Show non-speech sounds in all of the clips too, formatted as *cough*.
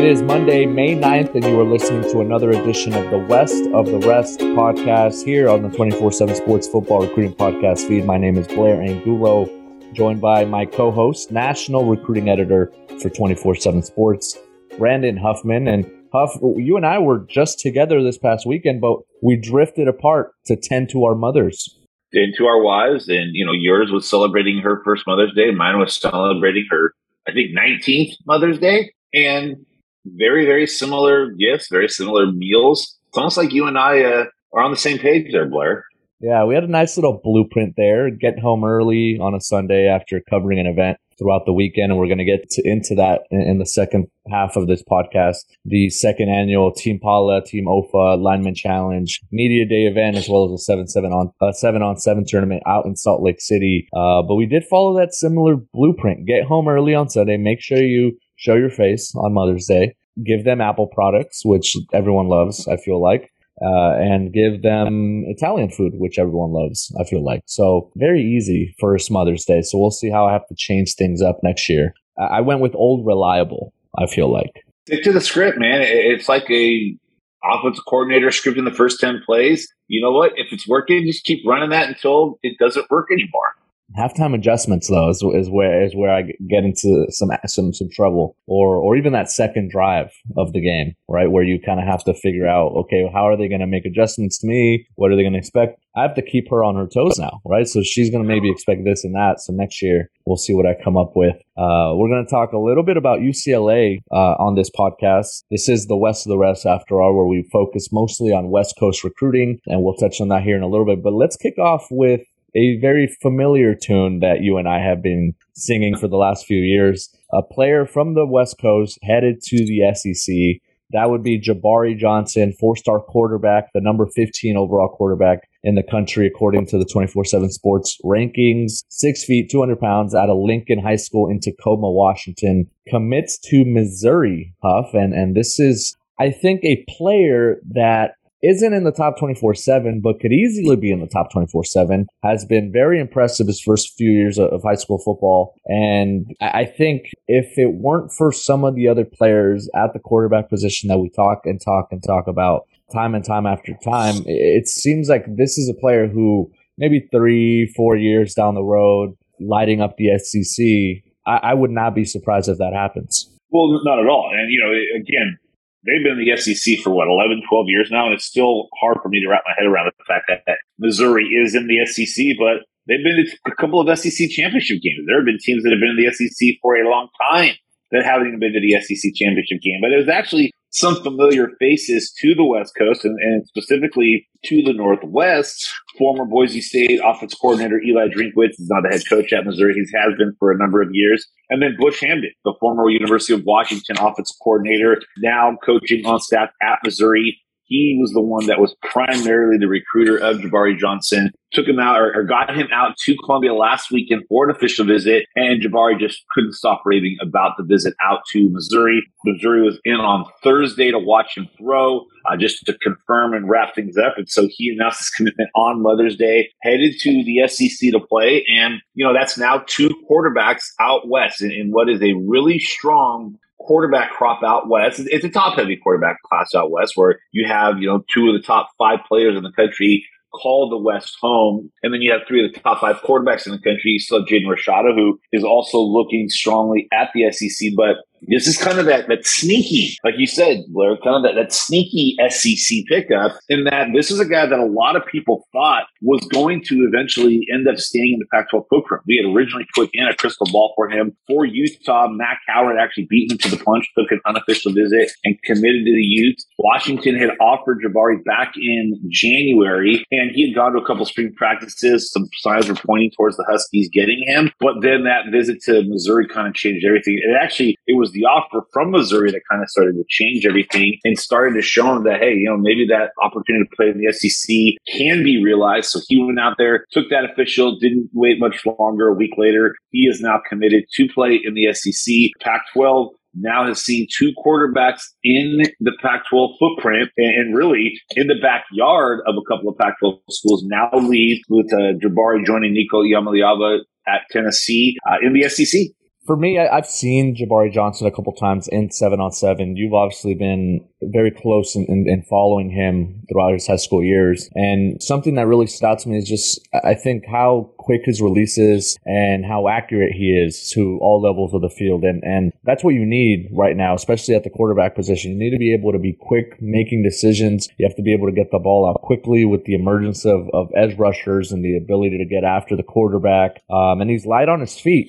It is Monday, May 9th, and you are listening to another edition of the West of the Rest podcast here on the 24 7 Sports Football Recruiting Podcast feed. My name is Blair Angulo, joined by my co host, National Recruiting Editor for 24 7 Sports, Brandon Huffman. And Huff, you and I were just together this past weekend, but we drifted apart to tend to our mothers. And to our wives, and you know, yours was celebrating her first Mother's Day, mine was celebrating her, I think, 19th Mother's Day. And very, very similar gifts, very similar meals. It's almost like you and I uh, are on the same page there, Blair. Yeah, we had a nice little blueprint there. Get home early on a Sunday after covering an event throughout the weekend, and we're going to get into that in, in, the second half of this podcast. The second annual Team Pala, Team OFA Lineman Challenge Media Day event, as well as a seven seven on uh, seven on seven tournament out in Salt Lake City. Uh, but we did follow that similar blueprint. Get home early on Sunday. Make sure you show your face on Mother's Day. Give them Apple products, which everyone loves. I feel like uh, and give them Italian food, which everyone loves, I feel like. So, very easy for Mother's Day. So, we'll see how I have to change things up next year. I went with old reliable, I feel like. Stick to the script, man. It's like a offensive coordinator script in the first 10 plays. You know what? If it's working, just keep running that until it doesn't work anymore. Halftime adjustments, though, is, is where is where I get into some some some trouble, or or even that second drive of the game, right, where you kind of have to figure out, okay, how are they going to make adjustments to me? What are they going to expect? I have to keep her on her toes now, right? So she's going to maybe expect this and that. So next year we'll see what I come up with. Uh, we're going to talk a little bit about UCLA uh, on this podcast. This is the West of the Rest, after all, where we focus mostly on West Coast recruiting, and we'll touch on that here in a little bit. But let's kick off with a very familiar tune that you and I have been singing for the last few years. A player from the West Coast headed to the SEC. That would be Jabari Johnson, four star quarterback, the number 15 overall quarterback in the country, according to the 24 7 sports rankings. Six feet, 200 pounds out of Lincoln High School in Tacoma, Washington. Commits to Missouri, Huff. And, and this is, I think, a player that isn't in the top 24 7, but could easily be in the top 24 7. Has been very impressive his first few years of high school football. And I think if it weren't for some of the other players at the quarterback position that we talk and talk and talk about time and time after time, it seems like this is a player who maybe three, four years down the road, lighting up the SEC, I, I would not be surprised if that happens. Well, not at all. And, you know, again, they've been in the SEC for what 11, 12 years now, and it's still hard for me to wrap my head around the fact that, that Missouri is in the SEC, but they've been to a couple of SEC championship games. There have been teams that have been in the SEC for a long time that haven't even been to the SEC championship game. But it was actually some familiar faces to the West Coast and, and specifically to the Northwest. Former Boise State offense coordinator Eli Drinkwitz is now the head coach at Missouri. He has been for a number of years. And then Bush Hamdan, the former University of Washington offensive coordinator, now coaching on staff at Missouri he was the one that was primarily the recruiter of Jabari Johnson. Took him out or, or, got him out to Columbia last weekend for an official visit, and Jabari just couldn't stop raving about the visit out to Missouri. Missouri was in on Thursday to watch him throw, uh, just to confirm and wrap things up. And so he announced his commitment on Mother's Day, headed to the SEC to play. And, you know, that's now two quarterbacks out west in, in what is a really strong quarterback crop out west. It's a top heavy quarterback class out west where you have, you know, two of the top five players in the country call the West home. And then you have three of the top five quarterbacks in the country. You still have Jaden Rashada, who is also looking strongly at the SEC, but this is kind of that, that sneaky, like you said, Blair, kind of that, that sneaky SEC pickup in that this is a guy that a lot of people thought was going to eventually end up staying in the Pac 12 program. We had originally put in a crystal ball for him for Utah. Matt Howard actually beat him to the punch, took an unofficial visit, and committed to the Utes. Washington had offered Jabari back in January, and he had gone to a couple spring practices. Some signs were pointing towards the Huskies getting him, but then that visit to Missouri kind of changed everything. It actually, it was was the offer from Missouri that kind of started to change everything and started to show him that, hey, you know, maybe that opportunity to play in the SEC can be realized. So he went out there, took that official, didn't wait much longer. A week later, he is now committed to play in the SEC. Pac 12 now has seen two quarterbacks in the Pac 12 footprint and, really in the backyard of a couple of Pac 12 schools now lead with uh, Jabari joining Nico Iamaleava at Tennessee uh, in the SEC for me, I, have seen Jabari Johnson a couple times in seven on seven. You've obviously been very close in, in, in, following him throughout his high school years. And something that really stood out to me is just, I think how quick his release is and how accurate he is to all levels of the field. And, and that's what you need right now, especially at the quarterback position. You need to be able to be quick making decisions. You have to be able to get the ball out quickly with the emergence of, of edge rushers and the ability to get after the quarterback. Um, and he's light on his feet.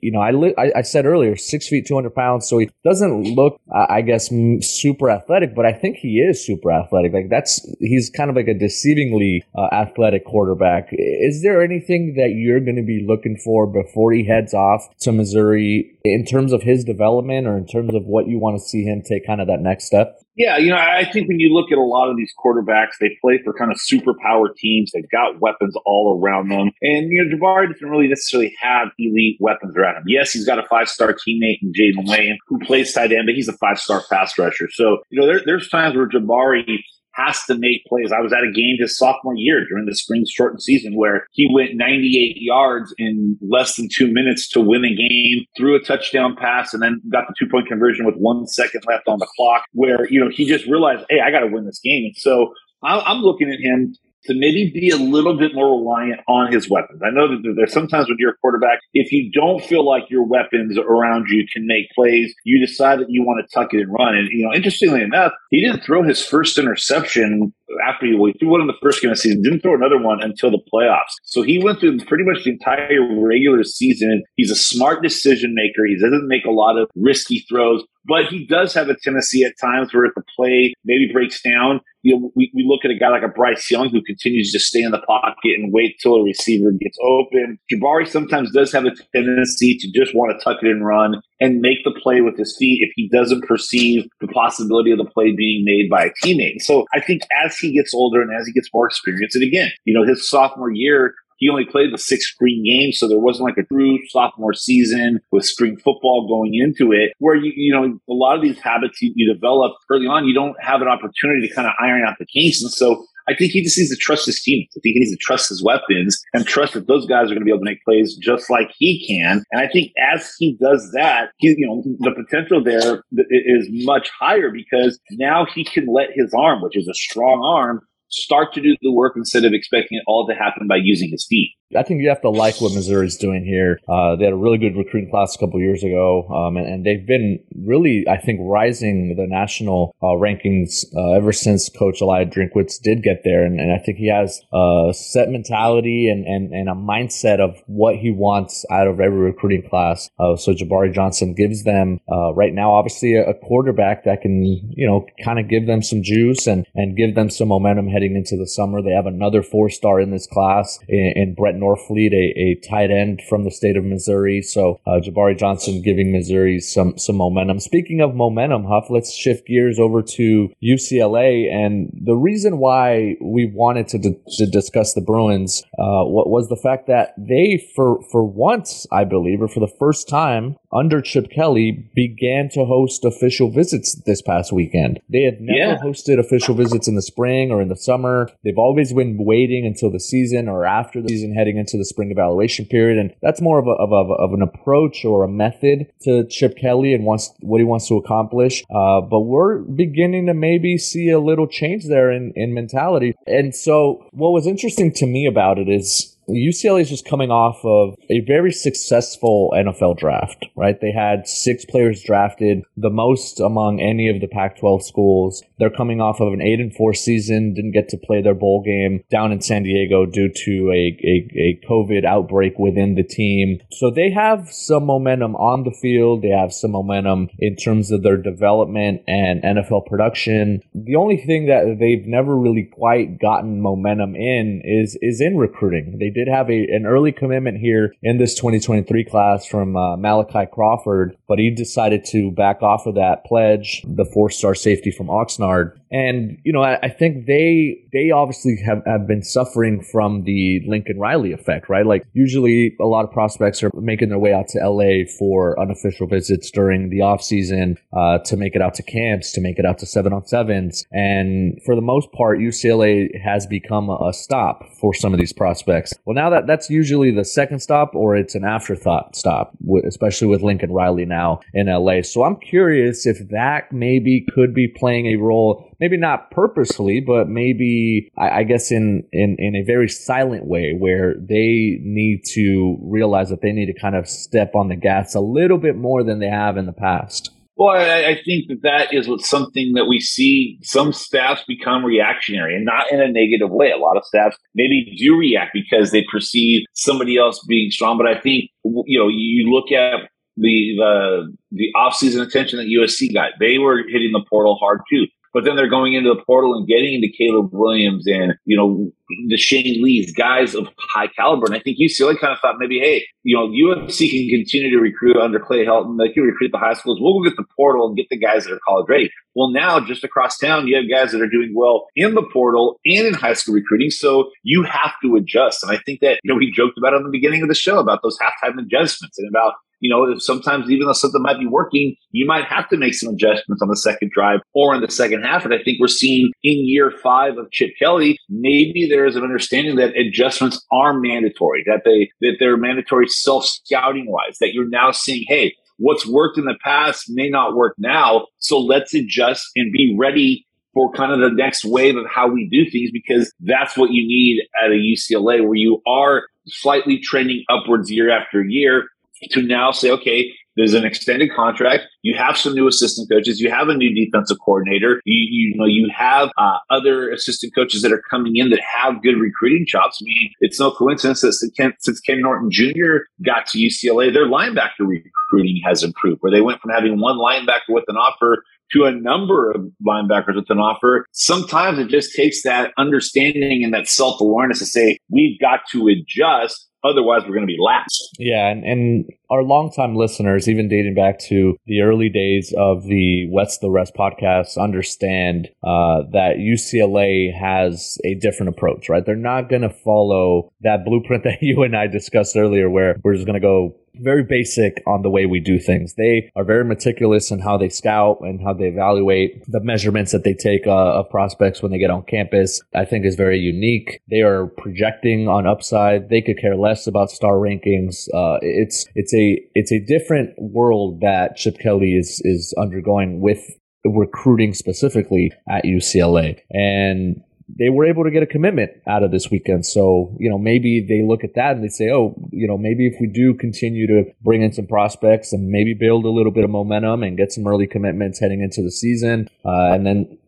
You know, I, li- I, I said earlier, six feet, 200 pounds. So he doesn't look, I guess, super athletic, but I think he is super athletic. Like that's, he's kind of like a deceivingly uh, athletic quarterback. Is there anything that you're going to be looking for before he heads off to Missouri in terms of his development or in terms of what you want to see him take kind of that next step? Yeah, you know, I think when you look at a lot of these quarterbacks, they play for kind of superpower teams. They've got weapons all around them. And, you know, Jabari doesn't really necessarily have elite weapons around him. Yes, he's got a five star teammate in Jaden Wayne who plays tight end, but he's a five star pass rusher. So, you know, there, there's times where Jabari has to make plays. I was at a game his sophomore year during the spring shortened season where he went 98 yards in less than two minutes to win a game, threw a touchdown pass, and then got the two point conversion with one second left on the clock. Where you know he just realized, hey, I got to win this game. And so I'm looking at him to maybe be a little bit more reliant on his weapons. I know that there's sometimes when you're a quarterback, if you don't feel like your weapons around you can make plays, you decide that you want to tuck it and run. And, you know, interestingly enough, he didn't throw his first interception after he, well, he threw one in the first game of the season, didn't throw another one until the playoffs. So he went through pretty much the entire regular season. He's a smart decision maker. He doesn't make a lot of risky throws, but he does have a tendency at times where if the play maybe breaks down, you know, we, we look at a guy like a Bryce Young who continues to stay in the pocket and wait till a receiver gets open. Jabari sometimes does have a tendency to just want to tuck it and run and make the play with his feet if he doesn't perceive the possibility of the play being made by a teammate. So I think as he gets older and as he gets more experience, and again, you know, his sophomore year, he only played the six spring games, so there wasn't like a true sophomore season with spring football going into it. Where you, you know, a lot of these habits you, you develop early on, you don't have an opportunity to kind of iron out the kinks, and so I think he just needs to trust his team. I think he needs to trust his weapons and trust that those guys are going to be able to make plays just like he can. And I think as he does that, he, you know, the potential there is much higher because now he can let his arm, which is a strong arm, start to do the work instead of expecting it all to happen by using his feet. I think you have to like what Missouri's doing here. Uh, they had a really good recruiting class a couple years ago, um, and, and, they've been really, I think, rising the national uh, rankings uh, ever since Coach Eli Drinkwitz did get there. And, and I think he has a set mentality and, and, and a mindset of what he wants out of every recruiting class. Uh, so Jabari Johnson gives them uh, right now, obviously, a, a, quarterback that can, you know, kind of give them some juice and, and give them some momentum heading into the summer. They have another four star in this class in, in Brett Norfleet, a, a tight end from the state of Missouri. So uh, Jabari Johnson giving Missouri some some momentum. Speaking of momentum, Huff, let's shift gears over to UCLA. And the reason why we wanted to, d- to discuss the Bruins uh, was the fact that they, for for once, I believe, or for the first time under Chip Kelly, began to host official visits this past weekend. They had never yeah. hosted official visits in the spring or in the summer. They've always been waiting until the season or after the season heading into the spring evaluation period. And that's more of, a, of, a, of an approach or a method to Chip Kelly and wants what he wants to accomplish. Uh, but we're beginning to maybe see a little change there in, in mentality. And so what was interesting to me about it is UCLA is just coming off of a very successful NFL draft, right? They had six players drafted, the most among any of the Pac 12 schools. They're coming off of an 8 and 4 season, didn't get to play their bowl game down in San Diego due to a, a, a COVID outbreak within the team. So they have some momentum on the field, they have some momentum in terms of their development and NFL production. The only thing that they've never really quite gotten momentum in is, is in recruiting. They did have a, an early commitment here in this 2023 class from uh, Malachi Crawford, but he decided to back off of that pledge, the four star safety from Oxnard. And, you know, I, I, think they they obviously have, have been suffering from the Lincoln Riley effect, right? Like usually a lot of prospects are making their way out to LA for unofficial visits during the off season, uh, to make it out to camps, to make it out to seven on sevens. And for the most part, UCLA has become a stop for some of these prospects. Well, now that that's usually the second stop or it's an afterthought stop, especially with Lincoln Riley now in LA. So I'm curious if that maybe could be playing a role maybe not purposefully, but maybe I, I guess in, in in a very silent way where they need to realize that they need to kind of step on the gas a little bit more than they have in the past. Well, I, I, think that that is what something that we see some staffs become reactionary and not in a negative way. A lot of staffs maybe do react because they perceive somebody else being strong. But I think, you know, you look at the, the, the offseason attention that USC got. They were hitting the portal hard too. But then they're going into the portal and getting into Caleb Williams and, you know, the Shane Lees, guys of high caliber. And I think UCLA kind of thought maybe, hey, you know, USC can continue to recruit under Clay Helton. They can recruit the high schools. We'll go get the portal and get the guys that are college ready. Well, now just across town, you have guys that are doing well in the portal and in high school recruiting. So you have to adjust. And I think that, you know, we joked about on the beginning of the show about those halftime adjustments and about you know, sometimes even though something might be working, you might have to make some adjustments on the second drive or in the second half. And I think we're seeing in year five of Chip Kelly, maybe there is an understanding that adjustments are mandatory, that they that they're mandatory self scouting wise, that you're now seeing, hey, what's worked in the past may not work now. So let's adjust and be ready for kind of the next wave of how we do things because that's what you need at a UCLA where you are slightly trending upwards year after year to now say, okay, there's an extended contract. You have some new assistant coaches. You have a new defensive coordinator. You, you know, you have uh, other assistant coaches that are coming in that have good recruiting chops. I mean, it's no coincidence that since Ken, since Ken Norton Jr. got to UCLA, their linebacker recruiting has improved, where they went from having one linebacker with an offer to a number of linebackers with an offer. Sometimes it just takes that understanding and that self awareness to say, we've got to adjust Otherwise, we're going to be last. Yeah, and, and our longtime listeners, even dating back to the early days of the West of the Rest podcast, understand uh, that UCLA has a different approach, right? They're not going to follow that blueprint *laughs* that you and I discussed earlier, where we're just going to go very basic on the way we do things. They are very meticulous in how they scout and how they evaluate the measurements that they take uh, of prospects when they get on campus. I think is very unique. They are projecting on upside. They could care less about star rankings. Uh, it's it's a it's a different world that Chip Kelly is is undergoing with recruiting specifically at UCLA. And they were able to get a commitment out of this weekend. So, you know, maybe they look at that and they say, oh, you know, maybe if we do continue to bring in some prospects and maybe build a little bit of momentum and get some early commitments heading into the season, uh, and then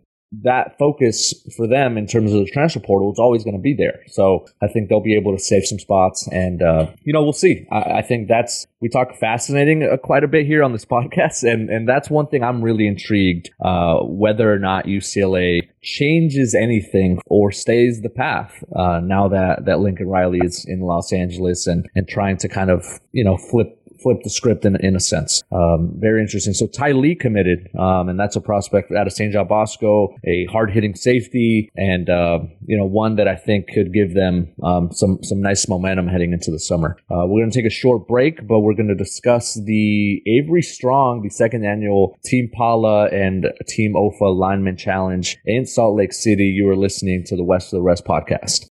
that focus for them in terms of the transfer portal is always going to be there. So I think they'll be able to save some spots, and uh, you know we'll see. I, I, think that's we talk fascinating uh, quite a bit here on this *laughs* podcast, and and that's one thing I'm really intrigued uh, whether or not UCLA changes anything or stays the path uh, now that that Lincoln Riley is in Los Angeles and and trying to kind of you know flip flip the script in, in a sense. Um, very interesting. So Ty Lee committed, um, and that's a prospect out of St. John Bosco, a hard hitting safety, and uh, you know one that I think could give them um, some some nice momentum heading into the summer. Uh, we're going to take a short break, but we're going to discuss the Avery Strong, the second annual Team Pala and Team OFA Lineman Challenge in Salt Lake City. You are listening to the West of the Rest podcast.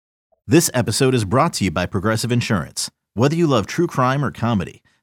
This episode is brought to you by Progressive Insurance. Whether you love true crime or comedy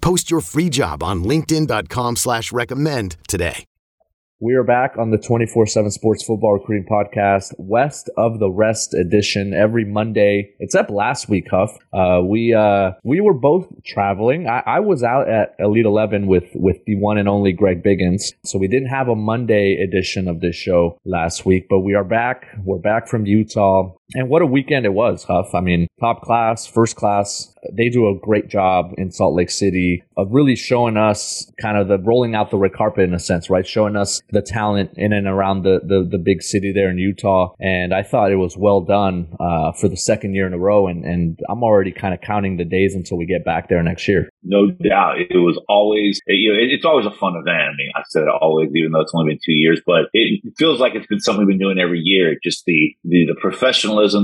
Post your free job on LinkedIn.com slash recommend today. We are back on the 24 7 Sports Football Recruiting Podcast, West of the Rest edition, every Monday, except last week, Huff. Uh, we uh, we were both traveling. I, I, was out at Elite 11 with, with the one and only Greg Biggins. So we didn't have a Monday edition of this show last week, but we are back. We're back from Utah. And what a weekend it was, Huff. I mean, top class, first class. They do a great job in Salt Lake City of really showing us kind of the rolling out the red carpet in a sense, right? Showing us the talent in and around the, the, the big city there in Utah. And I thought it was well done uh, for the second year in a row. And, and I'm already kind of counting the days until we get back there next year. No doubt. It was always, you know, it's always a fun event. I mean, I said always, even though it's only been two years, but it feels like it's been something we've been doing every year. Just the, the, the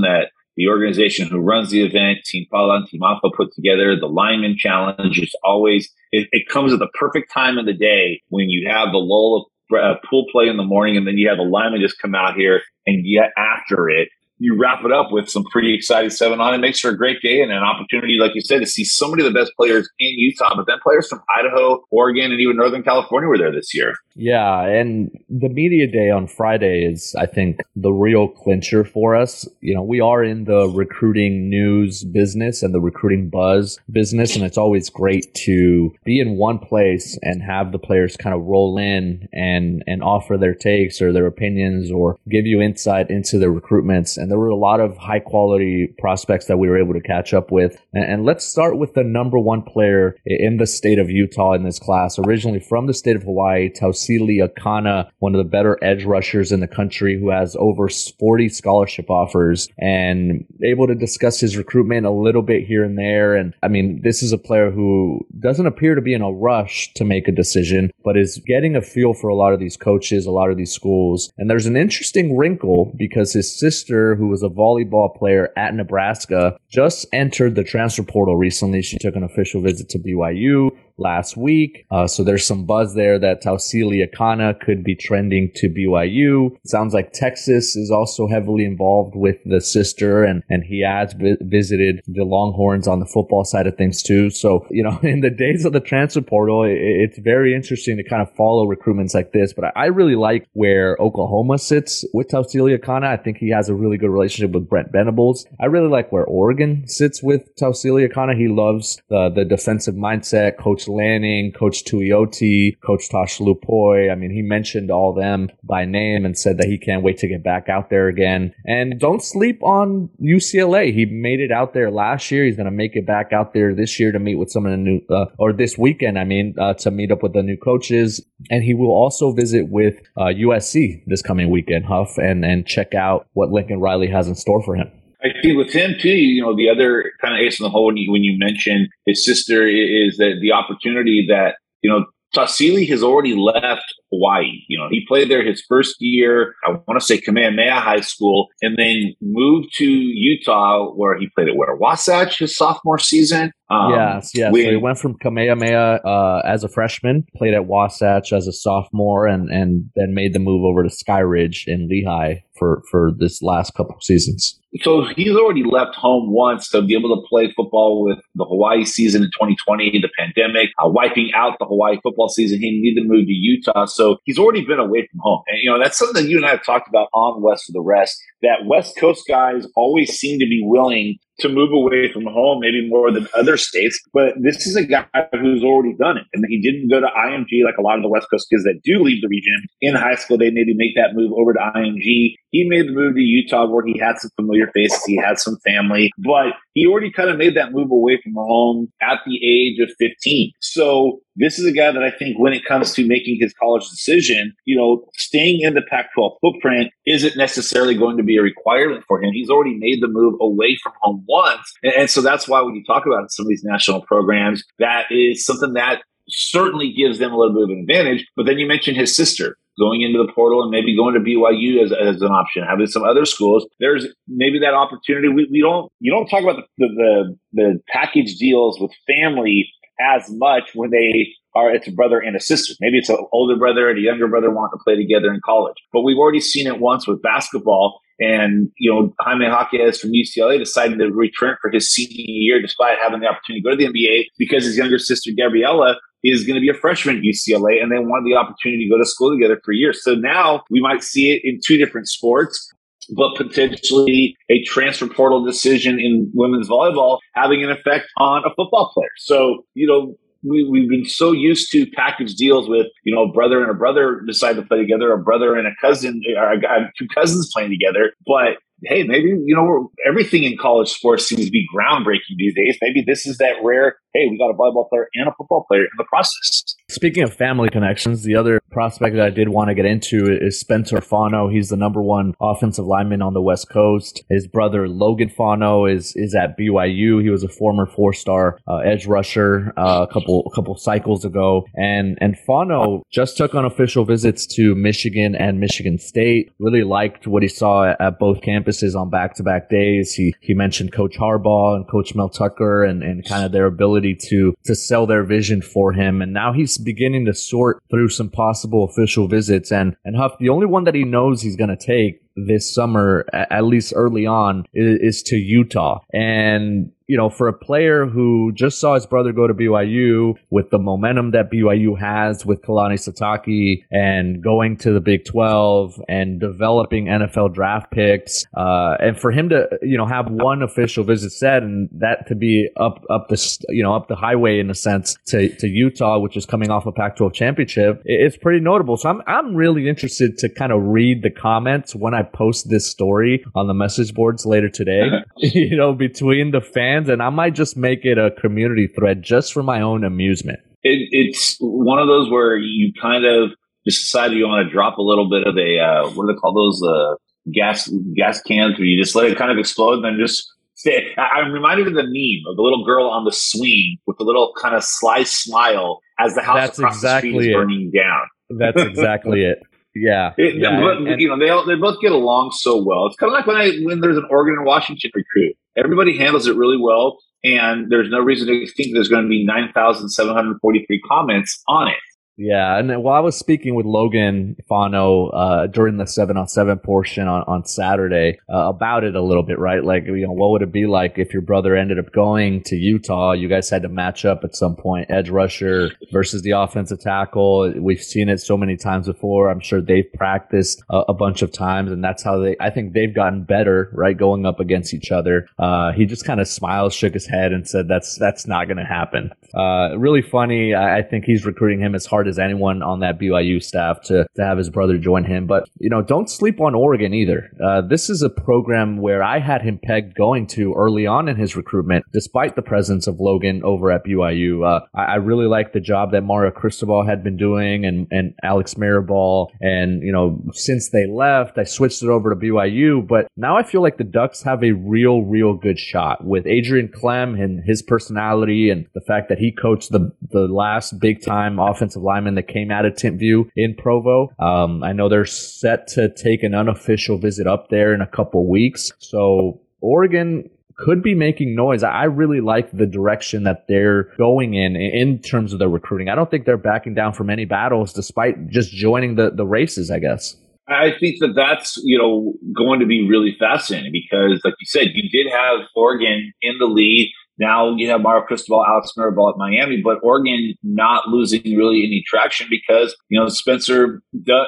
that the organization who runs the event, Team Pala and Team Alpha put together, the lineman challenge is always, it, it, comes at the perfect time of the day when you have the lull of uh, pool play in the morning and then you have the lineman just come out here and get after it you wrap it up with some pretty exciting seven on. It makes for a great day and an opportunity, like you said, to see so many of the best players in Utah, but then players from Idaho, Oregon, and even Northern California were there this year. Yeah, and the media day on Friday is, I think, the real clincher for us. You know, we are in the recruiting news business and the recruiting buzz business, and it's always great to be in one place and have the players kind of roll in and and offer their takes or their opinions or give you insight into their recruitments there were a lot of high quality prospects that we were able to catch up with. And, and, let's start with the number one player in the state of Utah in this class, originally from the state of Hawaii, Tausili Akana, one of the better edge rushers in the country who has over 40 scholarship offers and able to discuss his recruitment a little bit here and there. And I mean, this is a player who doesn't appear to be in a rush to make a decision, but is getting a feel for a lot of these coaches, a lot of these schools. And there's an interesting wrinkle because his sister who was a volleyball player at Nebraska, just entered the transfer portal recently. She took an official visit to BYU last week. Uh, so there's some buzz there that Tausili Akana could be trending to BYU. It Sounds like Texas is also heavily involved with the sister, and, and he has vi- visited the Longhorns on the football side of things too. So, you know, *laughs* in the days of the transfer portal, it, it's very interesting to kind of follow recruitments like this. But I, I really like where Oklahoma sits with Tausili Akana. I think he has a really good relationship with Brent Venables. I really like where Oregon sits with Tausili Akana. He loves the, the defensive mindset, coach Lanning, Coach Tuioti, Coach Tosh Lupoi. I mean, he mentioned all them by name and said that he can't wait to get back out there again. And don't sleep on UCLA. He made it out there last year. He's going to make it back out there this year to meet with some of the new, uh, or this weekend, I mean, uh, to meet up with the new coaches. And he will also visit with uh, USC this coming weekend, Huff, and, and check out what Lincoln Riley has in store for him. I think with him too, you know, the other kind of ace in the hole when you, when you mention his sister is that the opportunity that, you know, Tausili has already left Hawaii. You know, he played there his first year, I want to say Kamehameha High School, and then moved to Utah where he played at where? Wasatch his sophomore season. Um, yes, yes. When, so he went from Kamehameha uh, as a freshman, played at Wasatch as a sophomore, and and then made the move over to Sky Ridge in Lehi for for this last couple of seasons. So he's already left home once to be able to play football with the Hawaii season in 2020, the pandemic, uh, wiping out the Hawaii football season. He needed to move to Utah, so he's already been away from home. And you know that's something that you and I have talked about on West of the Rest. That West Coast guys always seem to be willing to move away from home, maybe more than other states. But this is a guy who's already done it. And he didn't go to IMG like a lot of the West Coast kids that do leave the region in high school. They maybe make that move over to IMG. He made the move to Utah where he had some familiar faces. He had some family, but he already kind of made that move away from home at the age of 15. So this is a guy that I think when it comes to making his college decision, you know, staying in the Pac 12 footprint isn't necessarily going to be a requirement for him. He's already made the move away from home once. And, and so that's why when you talk about some of these national programs, that is something that certainly gives them a little bit of an advantage. But then you mentioned his sister going into the portal and maybe going to BYU as, as an option, having some other schools. There's maybe that opportunity. We, we don't you don't talk about the, the the package deals with family as much when they are it's a brother and a sister. Maybe it's an older brother and a younger brother want to play together in college. But we've already seen it once with basketball. And, you know, Jaime Jaquez from UCLA decided to return for his senior year despite having the opportunity to go to the NBA because his younger sister, Gabriella, is going to be a freshman at UCLA and they wanted the opportunity to go to school together for years. So now we might see it in two different sports but potentially a transfer portal decision in women's volleyball having an effect on a football player. So, you know, we, we've been so used to package deals with, you know, a brother and a brother decide to play together, a brother and a cousin, or a two cousins playing together. But hey, maybe, you know, everything in college sports seems to be groundbreaking these days. Maybe this is that rare, hey, we got a volleyball player and a football player in the process. Speaking of family connections, the other prospect that I did want to get into is Spencer Fano. He's the number one offensive lineman on the West Coast. His brother Logan Fano is is at BYU. He was a former four star uh, edge rusher uh, a couple a couple cycles ago, and and Fano just took unofficial visits to Michigan and Michigan State. Really liked what he saw at both campuses on back to back days. He he mentioned Coach Harbaugh and Coach Mel Tucker and and kind of their ability to to sell their vision for him. And now he's beginning to sort through some possible official visits. And, and Huff, the only one that he knows he's going to take this summer, at least early on, is to Utah. And you know, for a player who just saw his brother go to BYU with the momentum that BYU has with Kalani Sitake and going to the Big 12 and developing NFL draft picks, uh, and for him to, you know, have one official visit set and that to be up, up the, you know, up the highway in a sense to, to Utah, which is coming off a Pac 12 championship, it's pretty notable. So I'm, I'm really interested to kind of read the comments when I post this story on the message boards later today, *laughs* you know, between the fans fans, and I might just make it a community thread just for my own amusement. It, it's one of those where you kind of just decide you want to drop a little bit of a uh, what do they call those uh, gas gas cans where you just let it kind of explode and then just stay. I'm reminded of the meme of the little girl on the swing with the little kind of sly smile as the house That's across exactly the street is burning down. That's exactly *laughs* it. Yeah, it, yeah but, and, you know they all, they both get along so well. It's kind of like when I when there's an Oregon and Washington recruit. Everybody handles it really well, and there's no reason to think there's going to be nine thousand seven hundred forty three comments on it. Yeah, and while I was speaking with Logan Fano uh, during the seven on seven portion on, on Saturday uh, about it a little bit, right? Like, you know, what would it be like if your brother ended up going to Utah? You guys had to match up at some point, edge rusher versus the offensive tackle. We've seen it so many times before. I'm sure they've practiced a, a bunch of times, and that's how they. I think they've gotten better, right, going up against each other. Uh, he just kind of smiled, shook his head, and said, "That's that's not going to happen." Uh, really funny. I, I think he's recruiting him as hard as anyone on that BYU staff to, to have his brother join him. But, you know, don't sleep on Oregon either. Uh, this is a program where I had him pegged going to early on in his recruitment, despite the presence of Logan over at BYU. Uh, I, I, really like the job that Mario Cristobal had been doing and, and Alex Mirabal. And, you know, since they left, I switched it over to BYU. But now I feel like the Ducks have a real, real good shot with Adrian Klemm and his personality and the fact that he coached the, the last big time offensive lineman that came out of Timpview in Provo. Um, I know they're set to take an unofficial visit up there in a couple weeks. So Oregon could be making noise. I really like the direction that they're going in in terms of their recruiting. I don't think they're backing down from any battles despite just joining the, the races, I guess. I think that that's, you know, going to be really fascinating because, like you said, you did have Oregon in the lead now you have Mario Cristobal, Alex Mirabal at Miami, but Oregon not losing really any traction because, you know, Spencer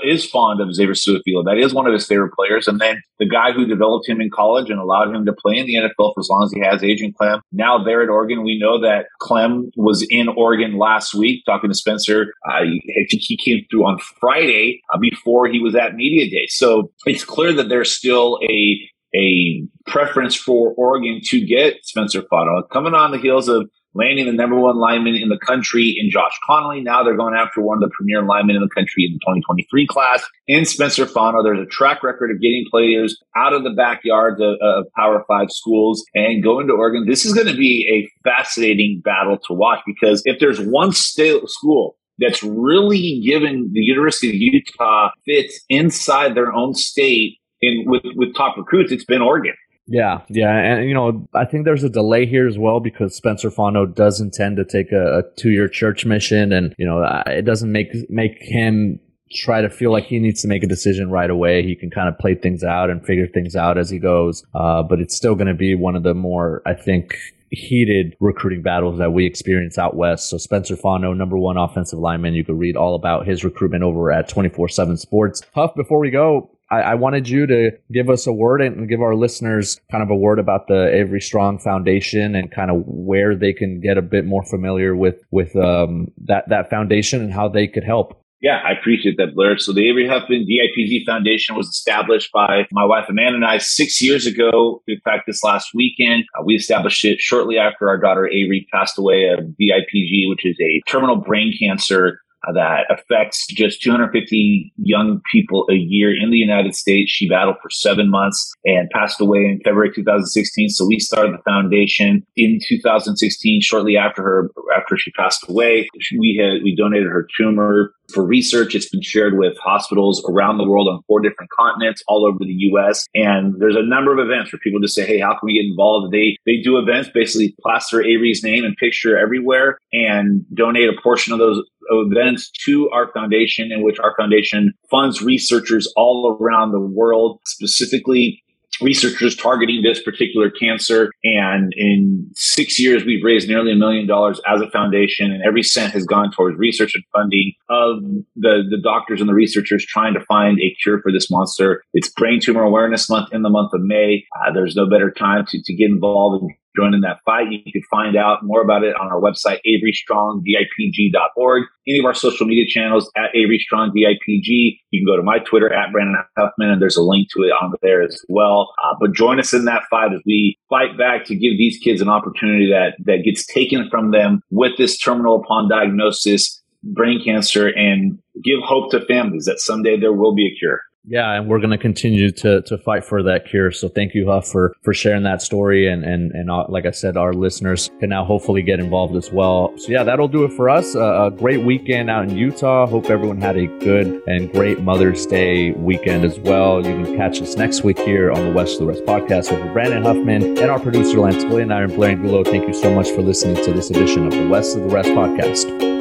is fond of Xavier Su'a-Filo. That is one of his favorite players. And then the guy who developed him in college and allowed him to play in the NFL for as long as he has, Adrian Klemm. Now there at Oregon, we know that Klemm was in Oregon last week talking to Spencer. Uh, he came through on Friday uh, before he was at Media Day. So it's clear that there's still a a preference for Oregon to get Spencer Fano. Coming on the heels of landing the number one lineman in the country in Josh Conerly. Now they're going after one of the premier linemen in the country in the 2023 class in Spencer Fano. There's a track record of getting players out of the backyards of, of Power Five schools and going to Oregon. This is going to be a fascinating battle to watch because if there's one state school that's really given the University of Utah fits inside their own state in with, with top recruits, it's been Oregon. Yeah, yeah, and you know, I think there's a delay here as well because Spencer Fano does intend to take a, a two-year church mission, and you know, it doesn't make make him try to feel like he needs to make a decision right away. He can kind of play things out and figure things out as he goes, uh, but it's still going to be one of the more, I think, heated recruiting battles that we experience out west. So Spencer Fano, number one offensive lineman. You could read all about his recruitment over at 24-7 Sports. Huff, before we go, I, I, wanted you to give us a word and give our listeners kind of a word about the Avery Strong Foundation and kind of where they can get a bit more familiar with with um, that that foundation and how they could help. Yeah, I appreciate that, Blair. So the Avery Huffman DIPG Foundation was established by my wife Amanda and I six years ago. In fact, this last weekend, uh, we established it shortly after our daughter Avery passed away of DIPG, which is a terminal brain cancer that affects just 250 young people a year in the United States. She battled for seven months and passed away in February 2016. So we started the foundation in 2016, shortly after her, after she passed away. We had, we donated her tumor for research. It's been shared with hospitals around the world on four different continents, all over the U.S. And there's a number of events where people just say, "Hey, how can we get involved?" They they do events, basically plaster Avery's name and picture everywhere, and donate a portion of those events to our foundation, in which our foundation funds researchers all around the world, specifically researchers targeting this particular cancer. And in six years, we've raised nearly a million dollars as a foundation, and every cent has gone towards research and funding of the, the doctors and the researchers trying to find a cure for this monster. It's Brain Tumor Awareness Month in the month of May. Uh, there's no better time to, to get involved and join in that fight. You can find out more about it on our website, averystrongdipg.org, any of our social media channels at averystrongdipg. You can go to my Twitter at Brandon Huffman, and there's a link to it on there as well. Uh, but join us in that fight as we fight back to give these kids an opportunity that, that gets taken from them with this terminal upon diagnosis brain cancer and give hope to families that someday there will be a cure. Yeah, and we're going to continue to to fight for that cure. So thank you, Huff, for for sharing that story. And and and uh, like I said, our listeners can now hopefully get involved as well. So yeah, that'll do it for us. Uh, a great weekend out in Utah. Hope everyone had a good and great Mother's Day weekend as well. You can catch us next week here on the West of the Rest podcast with Brandon Huffman and our producer Lance William and I am Blair Angulo. Thank you so much for listening to this edition of the West of the Rest podcast.